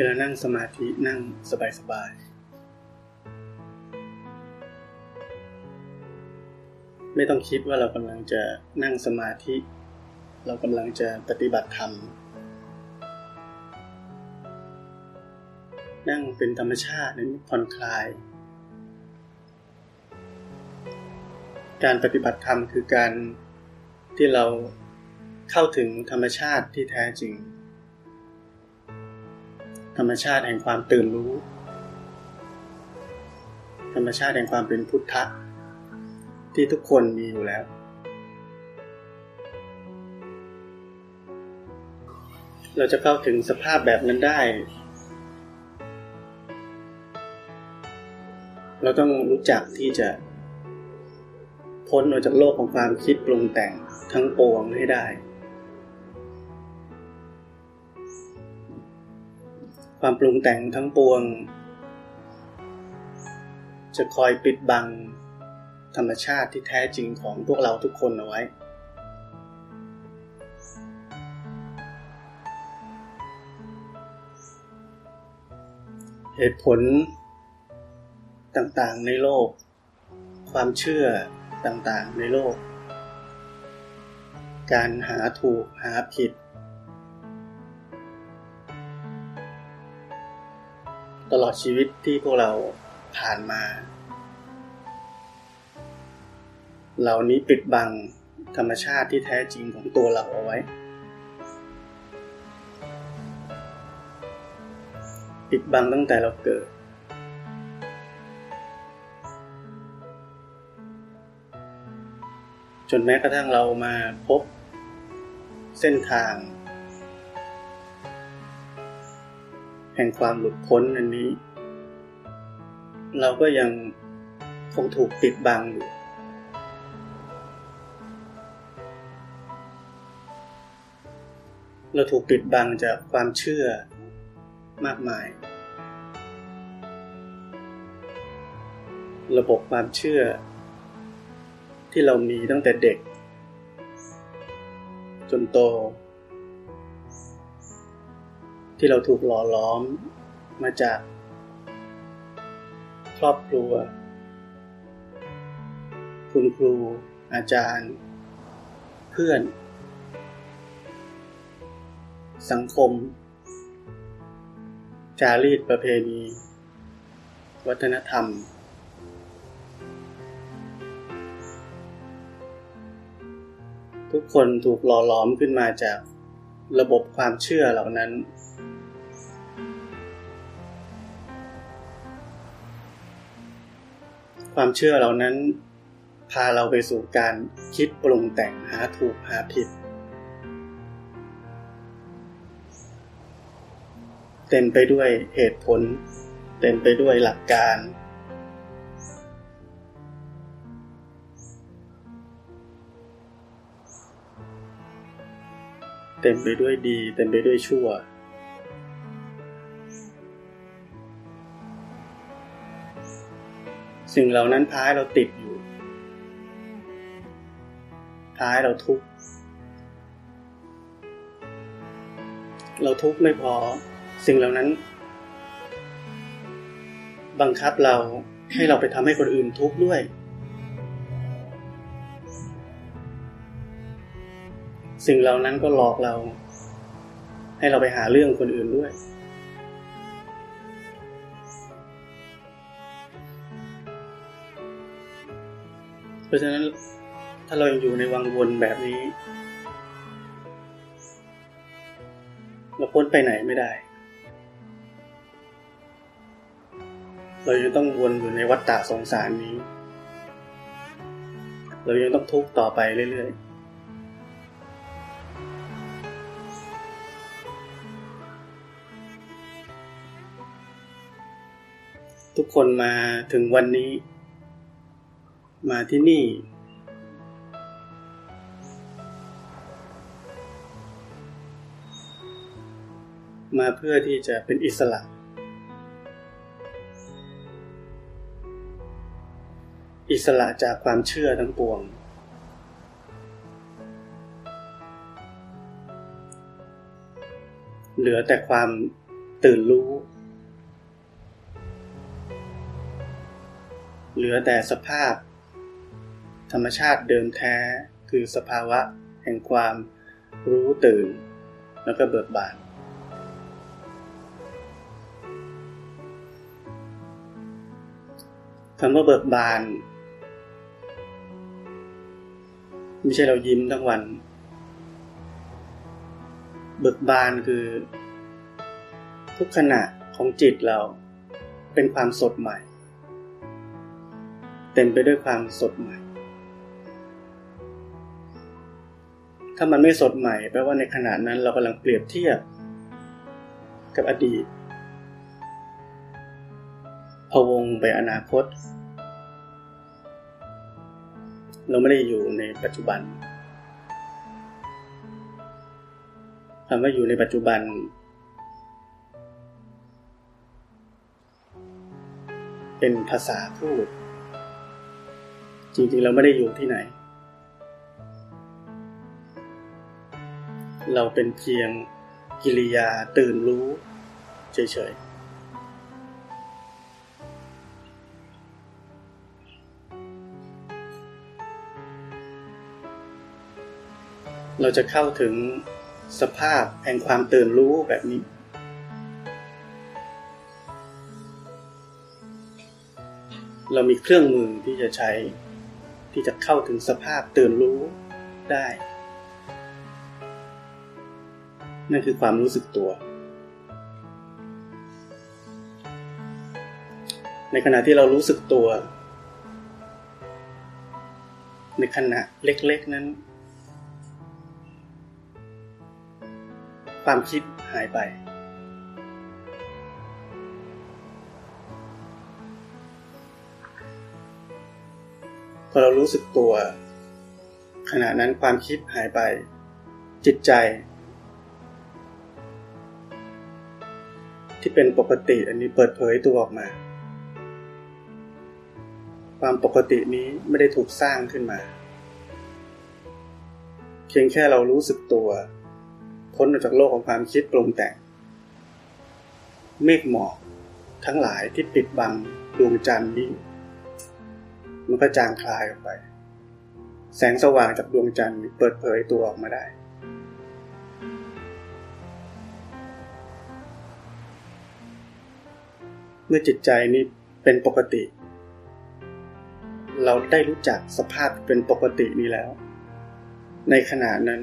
เวลานั่งสมาธินั่งสบายๆไม่ต้องคิดว่าเรากำลังจะนั่งสมาธิ เรากำลังจะปฏิบัติธรรม นั่งเป็นธรรมชาตินั้นผ่อนคลาย การปฏิบัติธรรมคือการที่เราเข้าถึงธรรมชาติที่แท้จริง ธรรมชาติแห่งความตื่นรู้ ธรรมชาติแห่งความเป็นพุทธะที่ทุกคนมีอยู่แล้ว เราจะเข้าถึงสภาพแบบนั้นได้ เราต้องรู้จักที่จะพ้นออกจากโลกของความคิดปรุงแต่งทั้งปวงให้ได้ ความปรุงแต่งทั้งปวง จะคอยปิดบัง ธรรมชาติที่แท้จริงของพวกเราทุกคนเอาไว้ เหตุผลต่างๆในโลก ความเชื่อต่างๆในโลก การหาถูกหาผิด ตลอดชีวิตที่พวกเราผ่านมา เหล่านี้ปิดบังธรรมชาติที่แท้จริงของตัวเราเอาไว้ ปิดบังตั้งแต่เราเกิด จนแม้กระทั่งเรามาพบเส้นทาง แห่งความหลุดพ้นอันนี้ เราก็ยังคงถูกปิดบังอยู่เราถูกปิดบังจากความเชื่อมากมาย ระบบความเชื่อ ที่เรามีตั้งแต่เด็ก จนโต ที่เราถูกหล่อล้อมมาจากครอบครัว คุณครู อาจารย์ เพื่อน สังคม จารีตประเพณี วัฒนธรรม ทุกคนถูกหล่อล้อมขึ้นมาจาก ระบบความเชื่อเหล่านั้น ความเชื่อเหล่านั้น พาเราไปสู่การคิดปรุงแต่งหาถูกหาผิด เต็มไปด้วยเหตุผล เต็มไปด้วยหลักการ เต็มไปด้วยดี เต็มไปด้วยชั่ว สิ่งเหล่านั้นพาให้เราติดอยู่พาให้เราทุกข์ เราทุกข์ไม่พอ สิ่งเหล่านั้น บังคับเราให้เราไปทำให้คนอื่นทุกข์ด้วย สิ่งเหล่านั้นก็หลอกเรา ให้เราไปหาเรื่องคนอื่นด้วย เพราะฉะนั้นถ้าเรายังอยู่ในวังวนแบบนี้เราพ้นไปไหนไม่ได้ เรายังต้องวนอยู่ในวัฏฏะสงสารนี้ เรายังต้องทุกข์ต่อไปเรื่อยๆ ทุกคนมาถึงวันนี้ มาที่นี่ มาเพื่อที่จะเป็นอิสระ อิสระจากความเชื่อทั้งปวง เหลือแต่ความตื่นรู้ เหลือแต่สภาพ ธรรมชาติเดิมแท้คือสภาวะแห่งความรู้ตื่น แล้วก็เบิกบานคำว่าเบิกบาน ไม่ใช่เรายิ้มทั้งวัน เบิกบานคือ ทุกขณะของจิตเราเป็นความสดใหม่ เต็มไปด้วยความสดใหม่ ถ้ามันไม่สดใหม่แปลว่าในขณะนั้นเรากำลังเปรียบเทียบ กับอดีตพวงไปอนาคต เราไม่ได้อยู่ในปัจจุบันคำว่าอยู่ในปัจจุบัน เป็นภาษาพูด จริงๆ เราไม่ได้อยู่ที่ไหน เราเป็นเพียงกิริยาตื่นรู้เฉยๆเราจะเข้าถึงสภาพแห่งความตื่นรู้แบบนี้ เรามีเครื่องมือที่จะใช้ ที่จะเข้าถึงสภาพตื่นรู้ได้ นั่นคือความรู้สึกตัว ในขณะที่เรารู้สึกตัว ในขณะเล็กๆนั้น ความคิดหายไป อเรารู้สึกตัว ขณะนั้นความคิดหายไป จิตใจ ที่เป็นปกติอันนี้เปิดเผยตัวออกมา ความปกตินี้ไม่ได้ถูกสร้างขึ้นมา เพียงแค่เรารู้สึกตัว พ้นออกจากโลกของความคิดปรุงแต่ง เมฆหมอกทั้งหลายที่ปิดบังดวงจันทร์นี้ มันก็จางคลายออกไป แสงสว่างจากดวงจันทร์เปิดเผยตัวออกมาได้ เมื่อจิตใจนี้เป็นปกติ เราได้รู้จักสภาพเป็นปกตินี้แล้ว ในขณะนั้น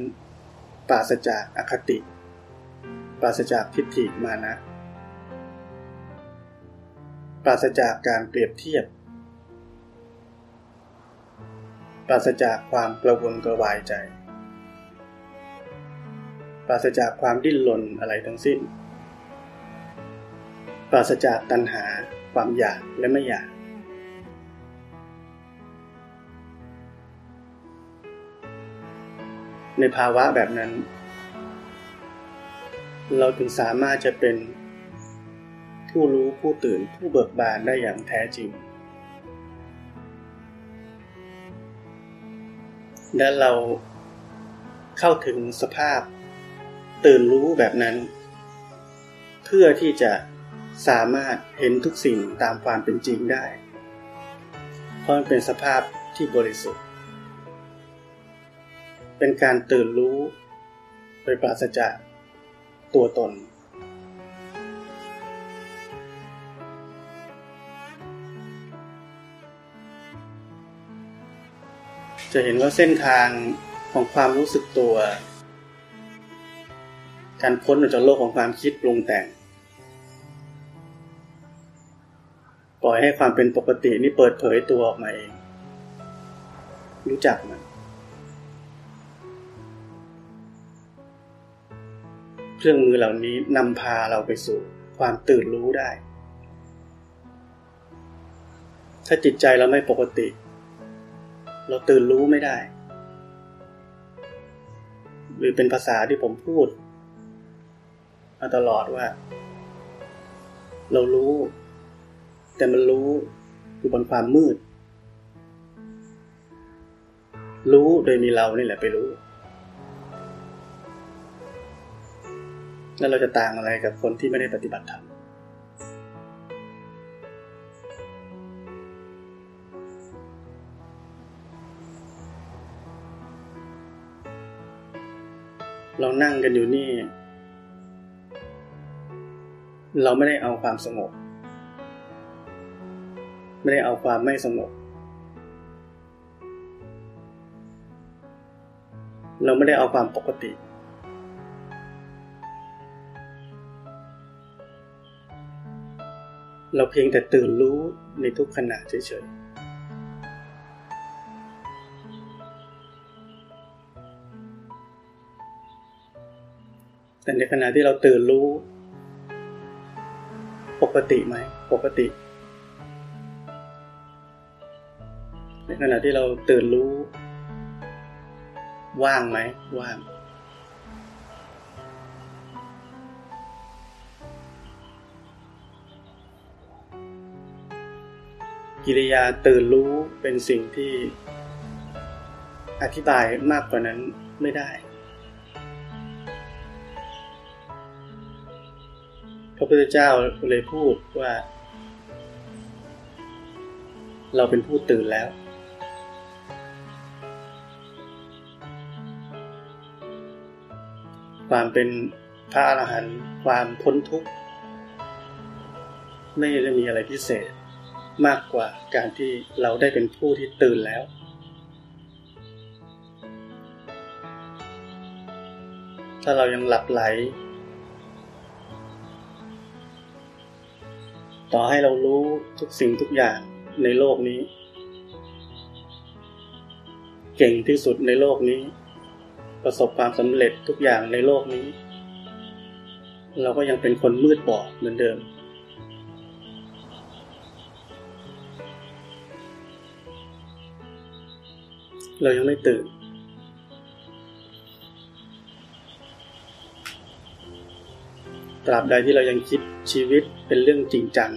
ปราศจากอคติ ปราศจากทิฏฐิมานะ ปราศจากการเปรียบเทียบ ปราศจากความกระวนกระวายใจ ปราศจากความดิ้นรนอะไรทั้งสิ้น ปราศจากตัณหา ความอยากและไม่อยาก ในภาวะแบบนั้น เราถึงสามารถจะเป็นผู้รู้ผู้ตื่นผู้เบิกบานได้อย่างแท้จริง และเราเข้าถึงสภาพตื่นรู้แบบนั้น เพื่อที่จะสามารถเห็นทุกสิ่งตามความเป็นจริงได้ เพราะมันเป็นสภาพที่บริสุทธิ์ เป็นการตื่นรู้โดยปราศจากตัวตน จะเห็นว่าเส้นทางของความรู้สึกตัว การพ้นออกจากโลกของความคิดปรุงแต่ง ปล่อยให้ความเป็นปกตินี่เปิดเผยตัวออกมาเอง รู้จักมันเครื่องมือเหล่านี้นำพาเราไปสู่ความตื่นรู้ได้ ถ้าจิตใจเราไม่ปกติ เราตื่นรู้ไม่ได้ หรือเป็นภาษาที่ผมพูด มาตลอดว่า เรารู้ แต่มันรู้อยู่บนความมืด รู้โดยมีเรานี่แหละไปรู้ แล้วเราจะต่างอะไรกับคนที่ไม่ได้ปฏิบัติธรรม เรานั่งกันอยู่นี่ เราไม่ได้เอาความสงบ ไม่ได้เอาความไม่สงบ เราไม่ได้เอาความปกติ เราเพียงแต่ตื่นรู้ในทุกขณะเฉยๆ ในขณะที่เราตื่นรู้ ปกติไหม ปกติ ในขณะที่เราตื่นรู้ ว่างไหม ว่าง กิริยาตื่นรู้เป็นสิ่งที่อธิบายมากกว่านั้นไม่ได้ พระพุทธเจ้าเลยพูดว่า เราเป็นผู้ตื่นแล้ว ความเป็นพระอรหันต์ความพ้นทุกข์ ไม่ได้มีอะไรพิเศษมากกว่าการที่เราได้เป็นผู้ที่ตื่นแล้ว ถ้าเรายังหลับไหล ต่อให้เรารู้ทุกสิ่งทุกอย่างในโลกนี้ เก่งที่สุดในโลกนี้ ประสบความสำเร็จทุกอย่างในโลกนี้ เราก็ยังเป็นคนมืดบอดเหมือนเดิม เรายังไม่ตื่น ตราบใดที่เรายังคิดชีวิตเป็นเรื่องจริงจัง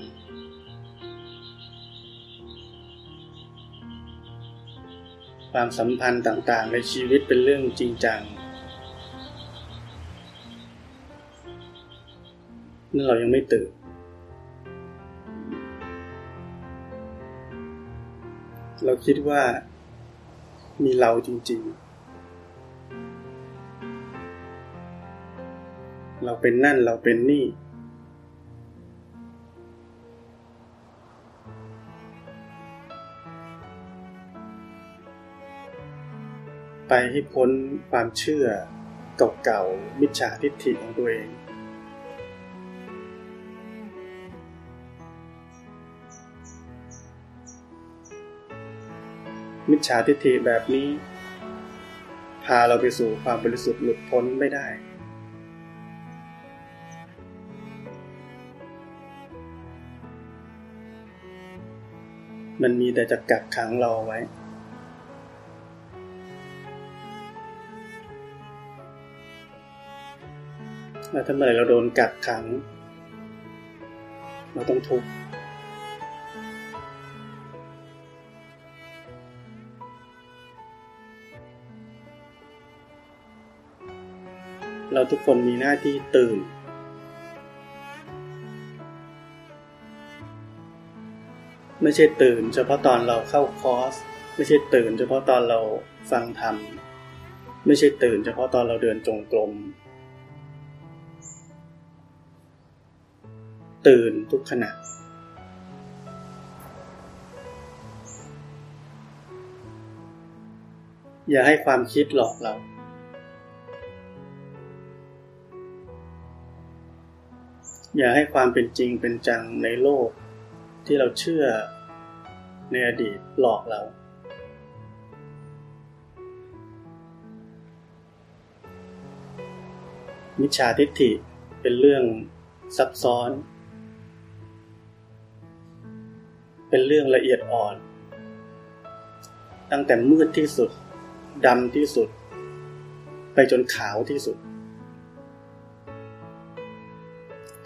ความสัมพันธ์ต่างๆ ในชีวิตเป็นเรื่องจริงจังนั่นเรายังไม่ตื่น เราคิดว่ามีเราจริง ๆ เราเป็นนั่นเราเป็นนี่ ไปให้พ้นความเชื่อเก่าๆมิจฉาทิฏฐิของตัวเองมิจฉาทิฏฐิแบบนี้ พาเราไปสู่ความบริสุทธิ์หลุดพ้นไม่ได้ มันมีแต่จะกักขังเราไว้ แล้วถ้าเมื่อไรเราโดนกักขัง เราต้องทุกข์เราทุกคนมีหน้าที่ตื่น ไม่ใช่ตื่น เฉพาะตอนเราเข้าคอร์ส ไม่ใช่ตื่น เฉพาะตอนเราฟังธรรม ไม่ใช่ตื่น เฉพาะตอนเราเดินจงกรม ตื่นทุกขณะอย่าให้ความคิดหลอกเรา อย่าให้ความเป็นจริงเป็นจังในโลก ที่เราเชื่อในอดีตหลอกเรา มิจฉาทิฏฐิเป็นเรื่องซับซ้อน เป็นเรื่องละเอียดอ่อน ตั้งแต่มืดที่สุดดำที่สุด ไปจนขาวที่สุด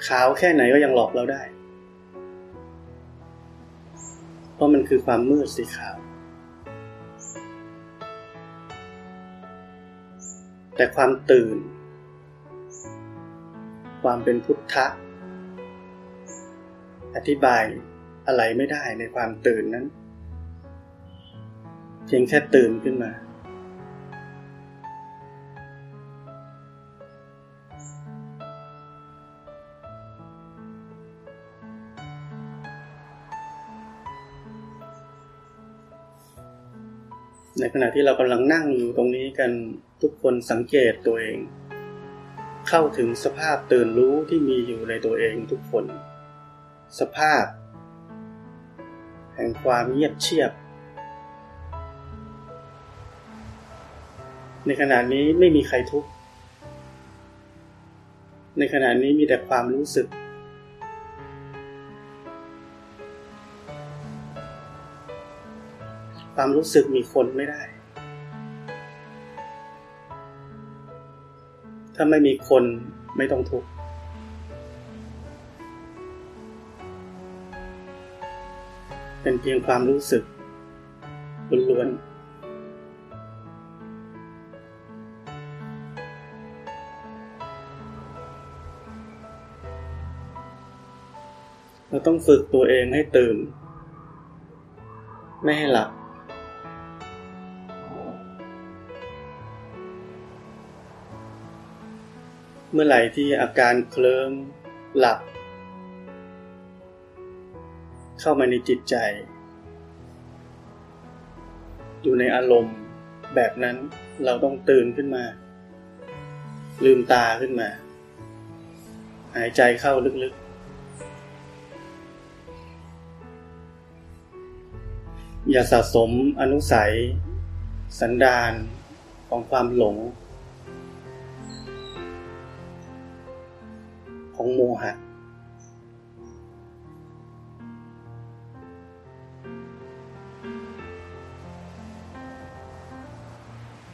ขาวแค่ไหนก็ยังหลอกเราได้ ราะมันคือความมืดสีขาว แต่ความตื่น ความเป็นพุทธะ อธิบายอะไรไม่ได้ในความตื่นนั้น เพียงแค่ตื่นขึ้นมา ในขณะที่เรากำลังนั่งอยู่ตรงนี้กันทุกคนสังเกตตัวเอง เข้าถึงสภาพตื่นรู้ที่มีอยู่ในตัวเองทุกคน สภาพ แห่งความเงียบเชียบ ในขณะนี้ไม่มีใครทุกข์ในขณะนี้มีแต่ความรู้สึก ความรู้สึกมีคนไม่ได้ ถ้าไม่มีคนไม่ต้องทุกข์ เป็นเพียงความรู้สึกล้วนเราต้องฝึกตัวเองให้ตื่น ไม่ให้หลับ เมื่อไหร่ที่อาการเคลิ้มหลับ เข้ามาในจิตใจ อยู่ในอารมณ์แบบนั้นเราต้องตื่นขึ้นมา ลืมตาขึ้นมา หายใจเข้าลึกๆ อย่าสะสมอนุสัย สันดานของความหลง ของโมหะ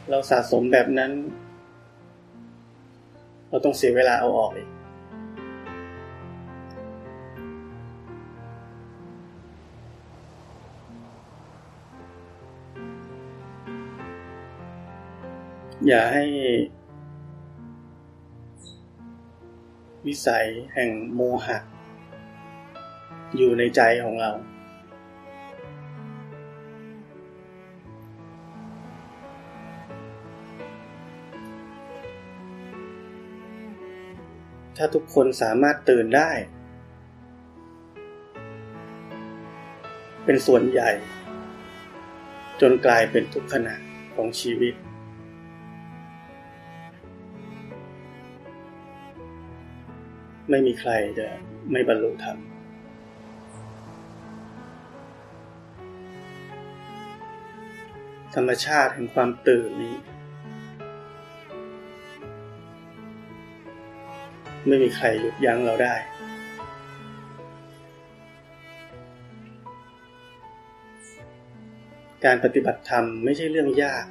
เราสะสมแบบนั้น เราต้องเสียเวลาเอาออกอีกอย่าให้ วิสัยแห่งโมหะ อยู่ในใจของเรา ถ้าทุกคนสามารถตื่นได้ เป็นส่วนใหญ่ จนกลายเป็นทุกขณะของชีวิต ไม่มีใครจะไม่บรรลุธรรมธรรมชาติแห่งความตื่นนี้ ไม่มีใครหยุดยั้งเราได้ การปฏิบัติธรรมไม่ใช่เรื่องยาก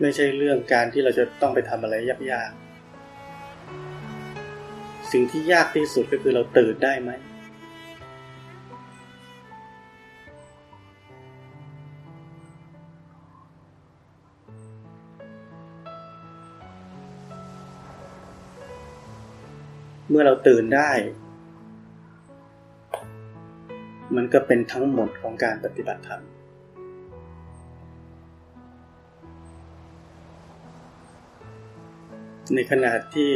ไม่ใช่เรื่องการที่เราจะต้องไปทำอะไรยากๆ สิ่งที่ยากที่สุดก็คือเราตื่นได้ไหม เมื่อเราตื่นได้ มันก็เป็นทั้งหมดของการปฏิบัติธรรม ในขณะที่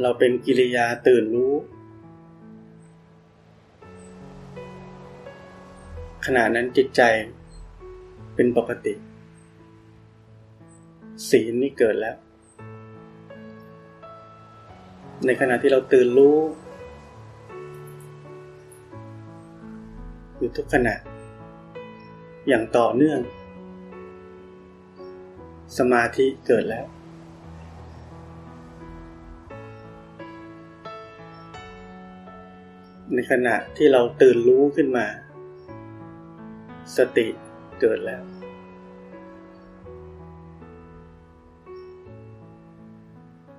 เราเป็นกิริยาตื่นรู้ ขณะนั้นจิตใจเป็นปกติ ศีลนี่เกิดแล้ว ในขณะที่เราตื่นรู้อยู่ทุกขณะ อย่างต่อเนื่อง สมาธิเกิดแล้ว ในขณะที่เราตื่นรู้ขึ้นมา สติเกิดแล้ว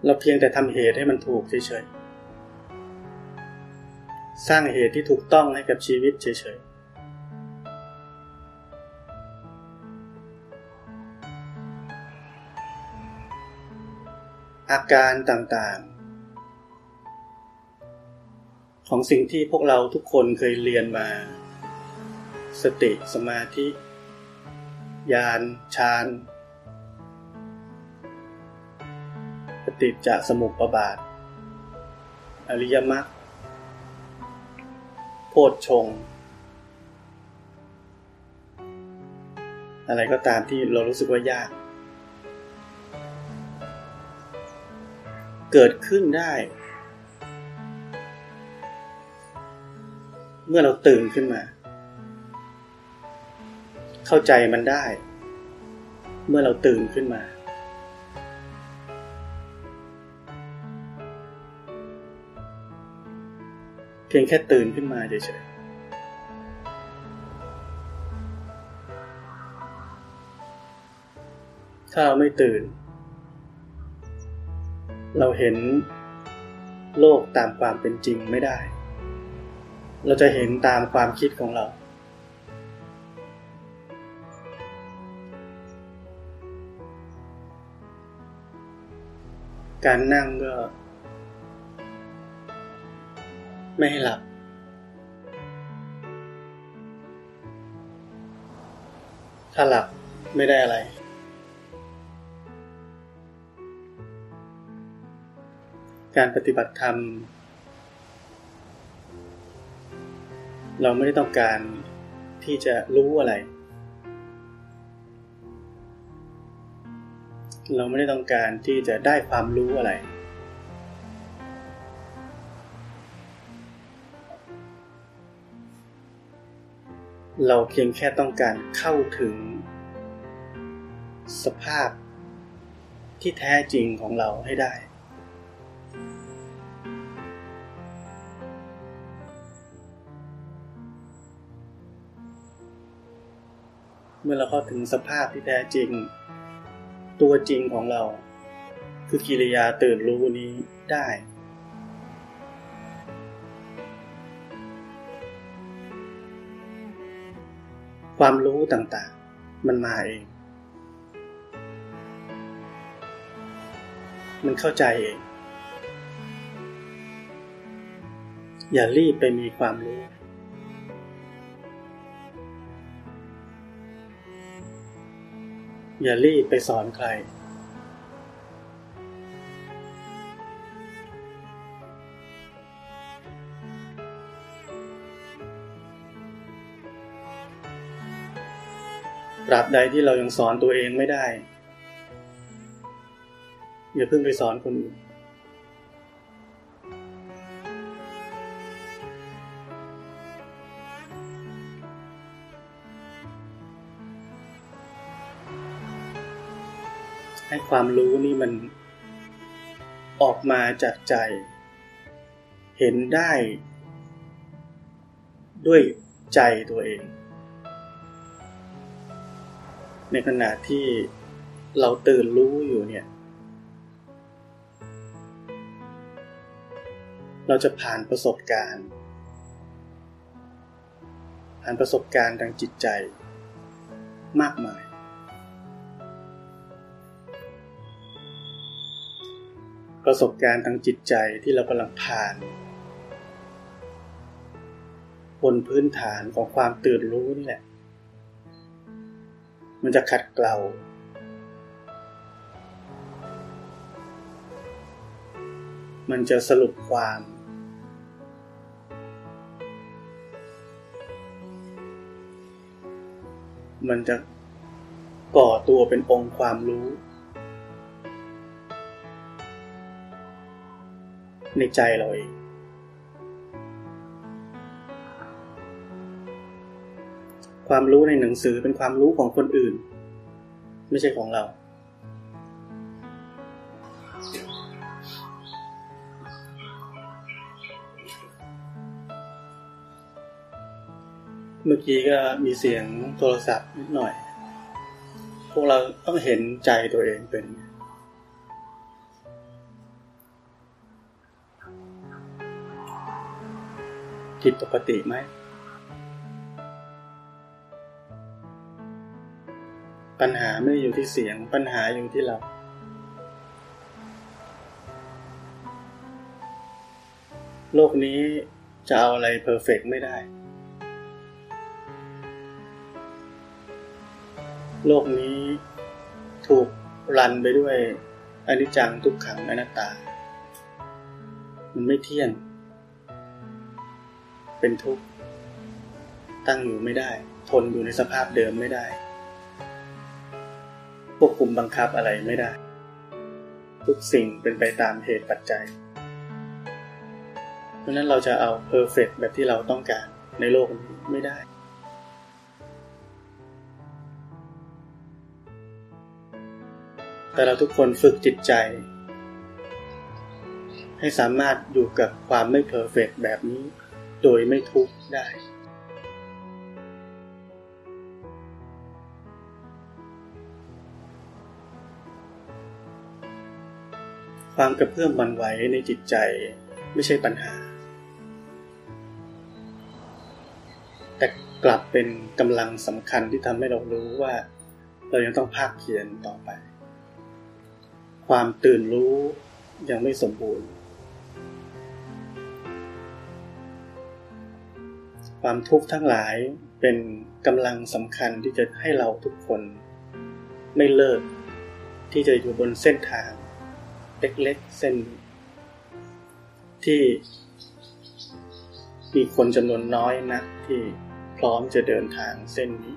เราเพียงแต่ทำเหตุให้มันถูกเฉยๆ สร้างเหตุที่ถูกต้องให้กับชีวิตเฉยๆ การต่างๆ ของสิ่งที่พวกเราทุกคนเคยเรียนมา สติสมาธิญาณฌานปฏิจจสมุปบาท อริยมรรคโพชฌงอะไรก็ตามที่เรารู้สึกว่ายาก เกิดขึ้นได้ เมื่อเราตื่นขึ้นมา เข้าใจมันได้ เมื่อเราตื่นขึ้นมา เพียงแค่ตื่นขึ้นมาเฉยๆถ้าเราไม่ตื่น เราเห็นโลกตามความเป็นจริงไม่ได้ เราจะเห็นตามความคิดของเรา การนั่งก็ ไม่ให้หลับ ถ้าหลับไม่ได้อะไร การปฏิบัติธรรม เราไม่ได้ต้องการที่จะรู้อะไร เราไม่ได้ต้องการที่จะได้ความรู้อะไร เราเพียงแค่ต้องการเข้าถึง สภาพที่แท้จริงของเราให้ได้ เมื่อเราเข้าถึงสภาพที่แท้จริง ตัวจริงของเรา คือกิริยาตื่นรู้นี้ได้ความรู้ต่างๆ มันมาเอง มันเข้าใจเอง อย่ารีบไปมีความรู้ อย่ารีบไปสอนใคร ตราบใดที่เรายังสอนตัวเองไม่ได้ อย่าเพิ่งไปสอนคนอื่น ให้ความรู้นี่มันออกมาจากใจ เห็นได้ ด้วยใจตัวเอง ในขณะที่เราตื่นรู้อยู่เนี่ย เราจะผ่านประสบการณ์ ผ่านประสบการณ์ทางจิตใจมากมาย ประสบการณ์ทางจิตใจที่เรากำลังผ่าน บนพื้นฐานของความตื่นรู้นี่แหละ มันจะขัดเกลามันจะสรุปความ มันจะก่อตัวเป็นองค์ความรู้ ในใจเราเอง ความรู้ในหนังสือเป็นความรู้ของคนอื่น ไม่ใช่ของเรา เมื่อกี้ก็มีเสียงโทรศัพท์นิดหน่อย พวกเราต้องเห็นใจตัวเองเป็น ผิดปกติไหม ปัญหาไม่ได้อยู่ที่เสียง ปัญหาอยู่ที่เรา โลกนี้จะเอาอะไรเพอร์เฟกไม่ได้ โลกนี้ถูกรันไปด้วยอนิจจังทุกขังอนัตตา มันไม่เที่ยง เป็นทุกข์ ตั้งอยู่ไม่ได้ ทนอยู่ในสภาพเดิมไม่ได้ ควบคุมบังคับอะไรไม่ได้ ทุกสิ่งเป็นไปตามเหตุปัจจัย เพราะนั้นเราจะเอาเพอร์เฟกแบบที่เราต้องการในโลกนี้ไม่ได้แต่เราทุกคนฝึกจิตใจ ให้สามารถอยู่กับความไม่เพอร์เฟกแบบนี้ โดยไม่ทุกข์ได้ ความกระเพื่อมบันไหวในจิตใจไม่ใช่ปัญหา แต่กลับเป็นกำลังสำคัญที่ทำให้เรารู้ว่า เรายังต้องภาคเพียรต่อไป ความตื่นรู้ยังไม่สมบูรณ์ ความทุกข์ทั้งหลายเป็นกำลังสำคัญที่จะให้เราทุกคน ไม่เลิก ที่จะอยู่บนเส้นทาง เล็กๆเส้น ที่มีคนจำนวนน้อยนะที่พร้อมจะเดินทางเส้นนี้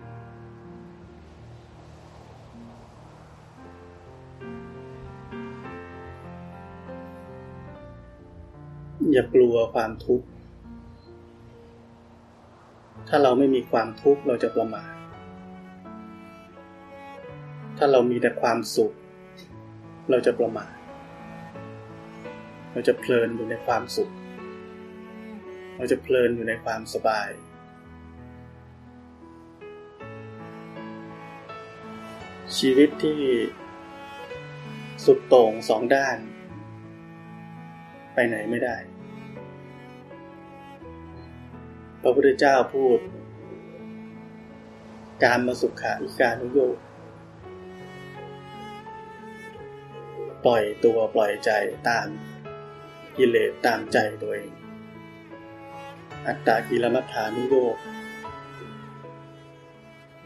อย่ากลัวความทุกข์ ถ้าเราไม่มีความทุกข์เราจะประมาท ถ้าเรามีแต่ความสุข เราจะประมาท เราจะเพลินอยู่ในความสุข เราจะเพลินอยู่ในความสบาย ชีวิตที่สุดโต่งสองด้าน ไปไหนไม่ได้ ระพุทธเจ้าพูด การมาสุขาอิการุโยกปล่อยตัวปล่อยใจตามกิเลสตามใจตัวเอง อัตตากิลมัฏฐานุโยก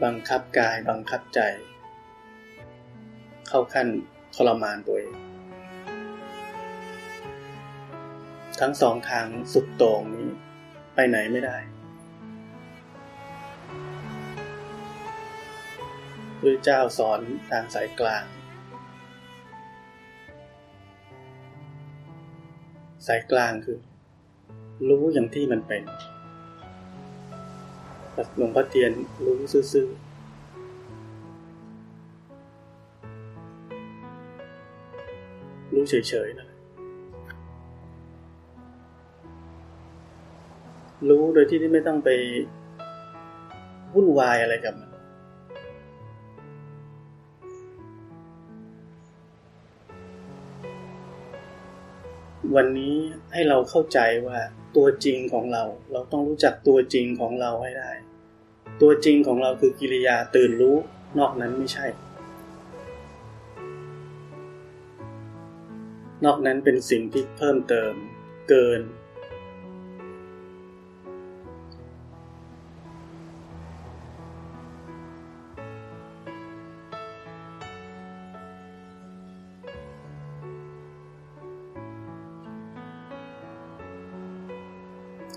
บังคับกายบังคับใจ เข้าขั้นทรมานตัวเอง ทั้งสองทางสุดโต่งนี้ไปไหนไม่ได้ พระเจ้าสอนทางสายกลาง สายกลางคือ รู้อย่างที่มันเป็นหลวงพ่อเทียนรู้ซื่อๆรู้เฉยๆนะรู้โดยที่ไม่ต้องไปวุ่นวายอะไรกับมัน วันนี้ให้เราเข้าใจว่าตัวจริงของเรา เราต้องรู้จักตัวจริงของเราให้ได้ ตัวจริงของเราคือกิริยาตื่นรู้นอกนั้นไม่ใช่ นอกนั้นเป็นสิ่งที่เพิ่มเติม เกิน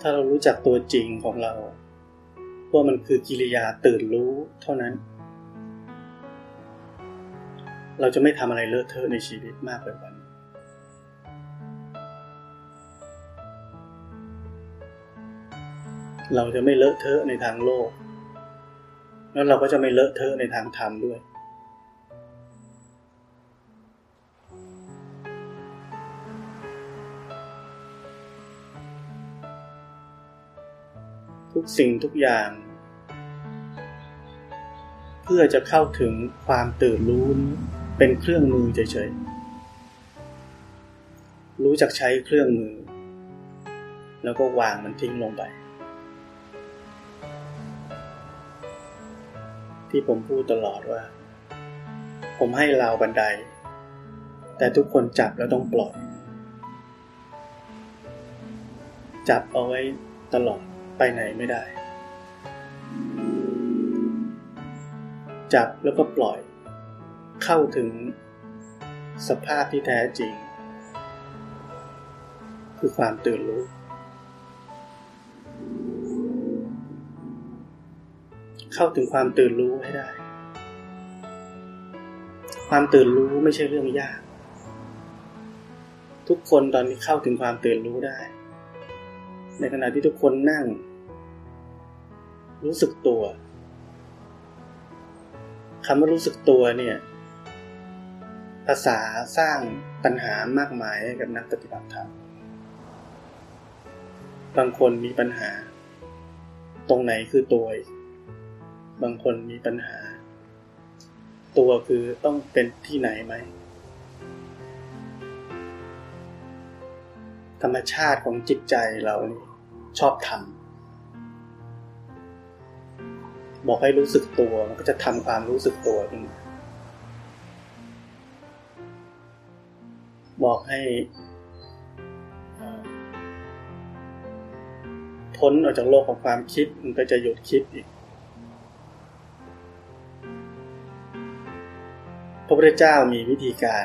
ถ้าเรารู้จักตัวจริงของเรา ว่ามันคือกิริยาตื่นรู้เท่านั้น เราจะไม่ทำอะไรเลอะเทอะในชีวิตมากไปกว่านี้เราจะไม่เลอะเทอะในทางโลก แล้วเราก็จะไม่เลอะเทอะในทางธรรมด้วย กสิ่งทุกอย่าง เพื่อจะเข้าถึงความตื่นรู้เป็นเครื่องมือเฉยๆ รู้จักใช้เครื่องมือ แล้วก็วางมันทิ้งลงไป ที่ผมพูดตลอดว่า ผมให้ราวบันได แต่ทุกคนจับแล้วต้องปล่อย จับเอาไว้ตลอด ไปไหนไม่ได้ จับแล้วก็ปล่อย เข้าถึงสภาพที่แท้จริง คือความตื่นรู้ เข้าถึงความตื่นรู้ให้ได้ ความตื่นรู้ไม่ใช่เรื่องยาก ทุกคนตอนนี้เข้าถึงความตื่นรู้ได้ ในขณะที่ทุกคนนั่ง รู้สึกตัวคำว่ารู้สึกตัวเนี่ยภาษาสร้างปัญหามากมายให้กับนักปฏิบัติธรรม บางคนมีปัญหา ตรงไหนคือตัว บางคนมีปัญหา ตัวคือต้องเป็นที่ไหนไหม ธรรมชาติของจิตใจเรานี่ชอบทำบอกให้รู้สึกตัวมันก็จะทำความรู้สึกตัวขึ้นมาบอกให้พ้นออกจากโลกของความคิดมันก็จะหยุดคิดอีกพระพุทธเจ้ามีวิธีการ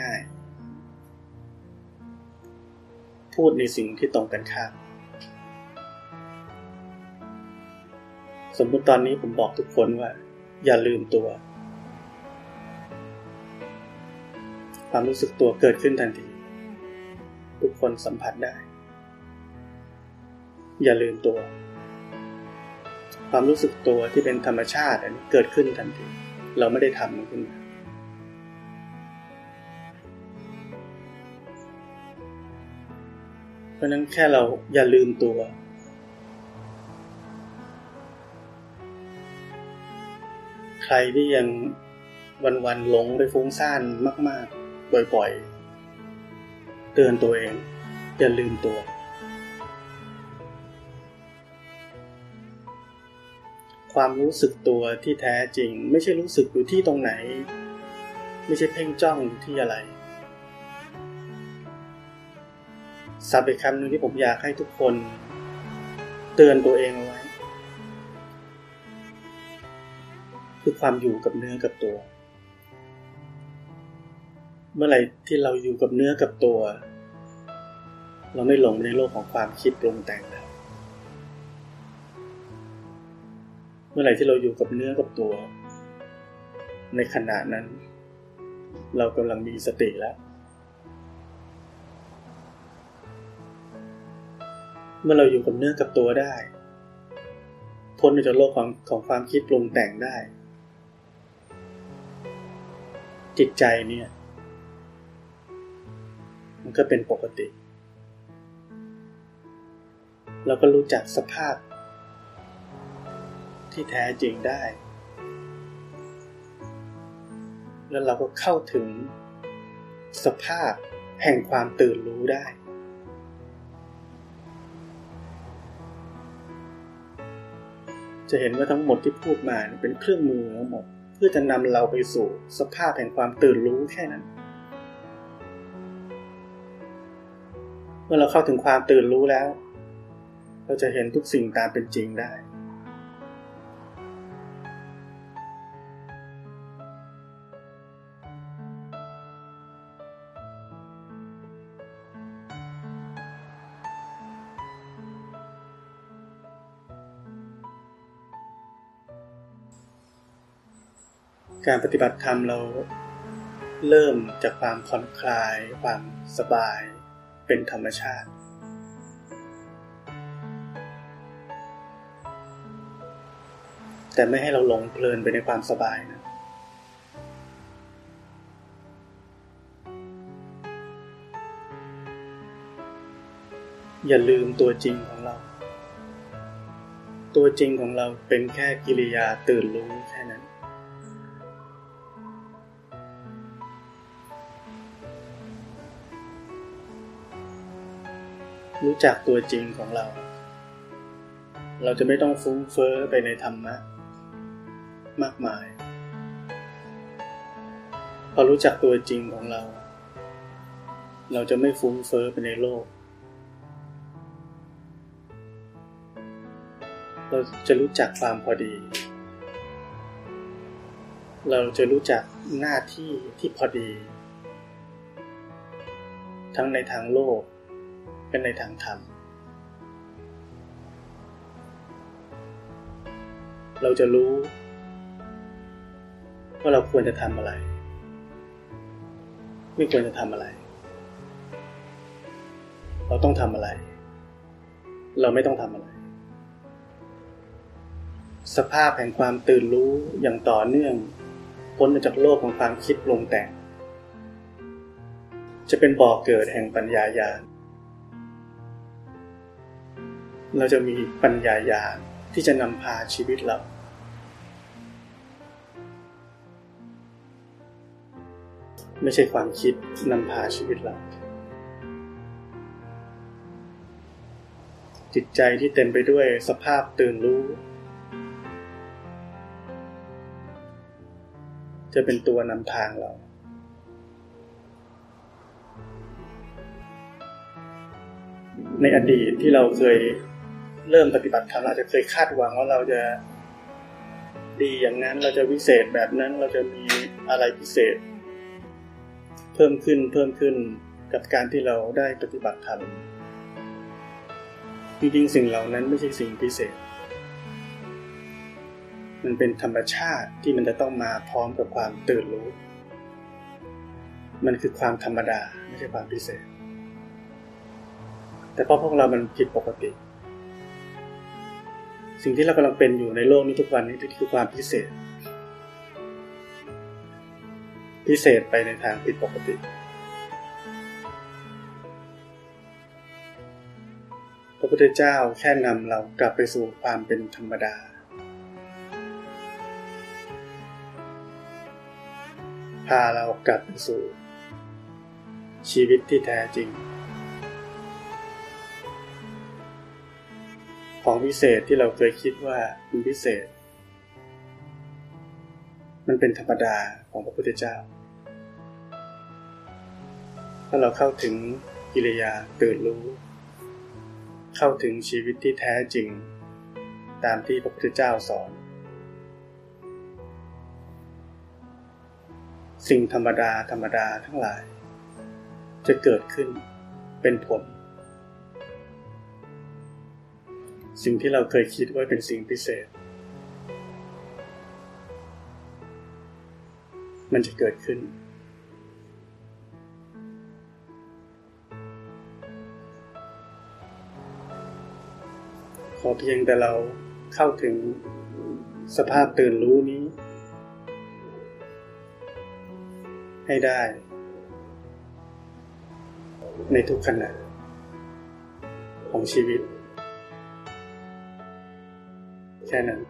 ง่ายๆ พูดในสิ่งที่ตรงกันข้ามสมมติตอนนี้ผมบอกทุกคนว่า อย่าลืมตัว ความรู้สึกตัวเกิดขึ้นทันที ทุกคนสัมผัสได้ อย่าลืมตัว ความรู้สึกตัวที่เป็นธรรมชาติอันนี้เกิดขึ้นทันที เราไม่ได้ทำมันขึ้นมาะนั้นแค่เราอย่าลืมตัว ใครที่ยังวันๆหลงไปฟุ้งซ่านมาก ๆ บ่อยๆ เตือนตัวเอง อย่าลืมตัว ความรู้สึกตัวที่แท้จริง ไม่ใช่รู้สึกอยู่ที่ตรงไหน ไม่ใช่เพ่งจ้องอยู่ที่อะไร สับอีกคำหนึ่งที่ผมอยากให้ทุกคน เตือนตัวเองเอาไว้ คือความอยู่กับเนื้อกับตัว เมื่อไหร่ที่เราอยู่กับเนื้อกับตัว เราไม่หลงในโลกของความคิดปรุงแต่งแล้ว เมื่อไหร่ที่เราอยู่กับเนื้อกับตัว ในขณะนั้น เรากำลังมีสติแล้ว เมื่อเราอยู่กับเนื้อกับตัวได้ พ้นจากโลกของของความคิดปรุงแต่งได้ จิตใจเนี่ย มันก็เป็นปกติ เราก็รู้จักสภาพ ที่แท้จริงได้ แล้วเราก็เข้าถึงสภาพแห่งความตื่นรู้ได้ จะเห็นว่าทั้งหมดที่พูดมาเป็นเครื่องมือทั้งหมด เพื่อจะนำเราไปสู่สภาพแห่งความตื่นรู้แค่นั้น เมื่อเราเข้าถึงความตื่นรู้แล้ว เราจะเห็นทุกสิ่งตามเป็นจริงได้ การปฏิบัติธรรมเราเริ่มจากความผ่อนคลาย ความสบาย เป็นธรรมชาติ แต่ไม่ให้เราหลงเพลินไปในความสบายนะอย่าลืมตัวจริงของเรา ตัวจริงของเราเป็นแค่กิริยาตื่นรู้แรู้จักตัวจริงของเรา เราจะไม่ต้องฟุ้งเฟ้อไปในธรรมะ มากมาย พอรู้จักตัวจริงของเรา เราจะไม่ฟุ้งเฟ้อไปในโลก เราจะรู้จักความพอดี เราจะรู้จักหน้าที่ที่พอดี ทั้งในทางโลก เป็นในทางธรรม เราจะรู้ ว่าเราควรจะทำอะไร ไม่ควรจะทำอะไร เราต้องทำอะไร เราไม่ต้องทำอะไร สภาพแห่งความตื่นรู้อย่างต่อเนื่องพ้นจากโลกของความคิดปรุงแต่ง จะเป็นบ่อกเกิดแห่งปัญญาญาณ เราจะมีปัญญาญาณที่จะนำพาชีวิตเรา ไม่ใช่ความคิดนำพาชีวิตเรา จิตใจที่เต็มไปด้วยสภาพตื่นรู้ จะเป็นตัวนำทางเราในอดีตที่เราเคย เริ่มปฏิบัติธรรมอาจจะเคยคาดหวังว่าเราจะดีอย่างนั้นเราจะวิเศษแบบนั้นเราจะมีอะไรพิเศษ เพิ่มขึ้นเพิ่มขึ้นกับการที่เราได้ปฏิบัติธรรมจริงๆสิ่งเหล่านั้นไม่ใช่สิ่งพิเศษ มันเป็นธรรมชาติที่มันจะต้องมาพร้อมกับความตื่นรู้ มันคือความธรรมดาไม่ใช่ความพิเศษ แต่เพราะพวกเรามันผิดปกติ สิ่งที่เรากำลังเป็นอยู่ในโลกนี้ทุกวันนี้คือความพิเศษ พิเศษไปในทางผิดปกติ พระพุทธเจ้าแค่นำเรากลับไปสู่ความเป็นธรรมดา พาเรากลับไปสู่ชีวิตที่แท้จริง ของพิเศษที่เราเคยคิดว่าเป็นพิเศษ มันเป็นธรรมดาของพระพุทธเจ้า ถ้าเราเข้าถึงกิริยาตื่นรู้ เข้าถึงชีวิตที่แท้จริง ตามที่พระพุทธเจ้าสอน สิ่งธรรมดาธรรมดาทั้งหลาย จะเกิดขึ้นเป็นผล สิ่งที่เราเคยคิดว่าเป็นสิ่งพิเศษ มันจะเกิดขึ้น ขอเพียงแต่เราเข้าถึงสภาพตื่นรู้นี้ ให้ได้ ในทุกขณะของชีวิต แค่นั้น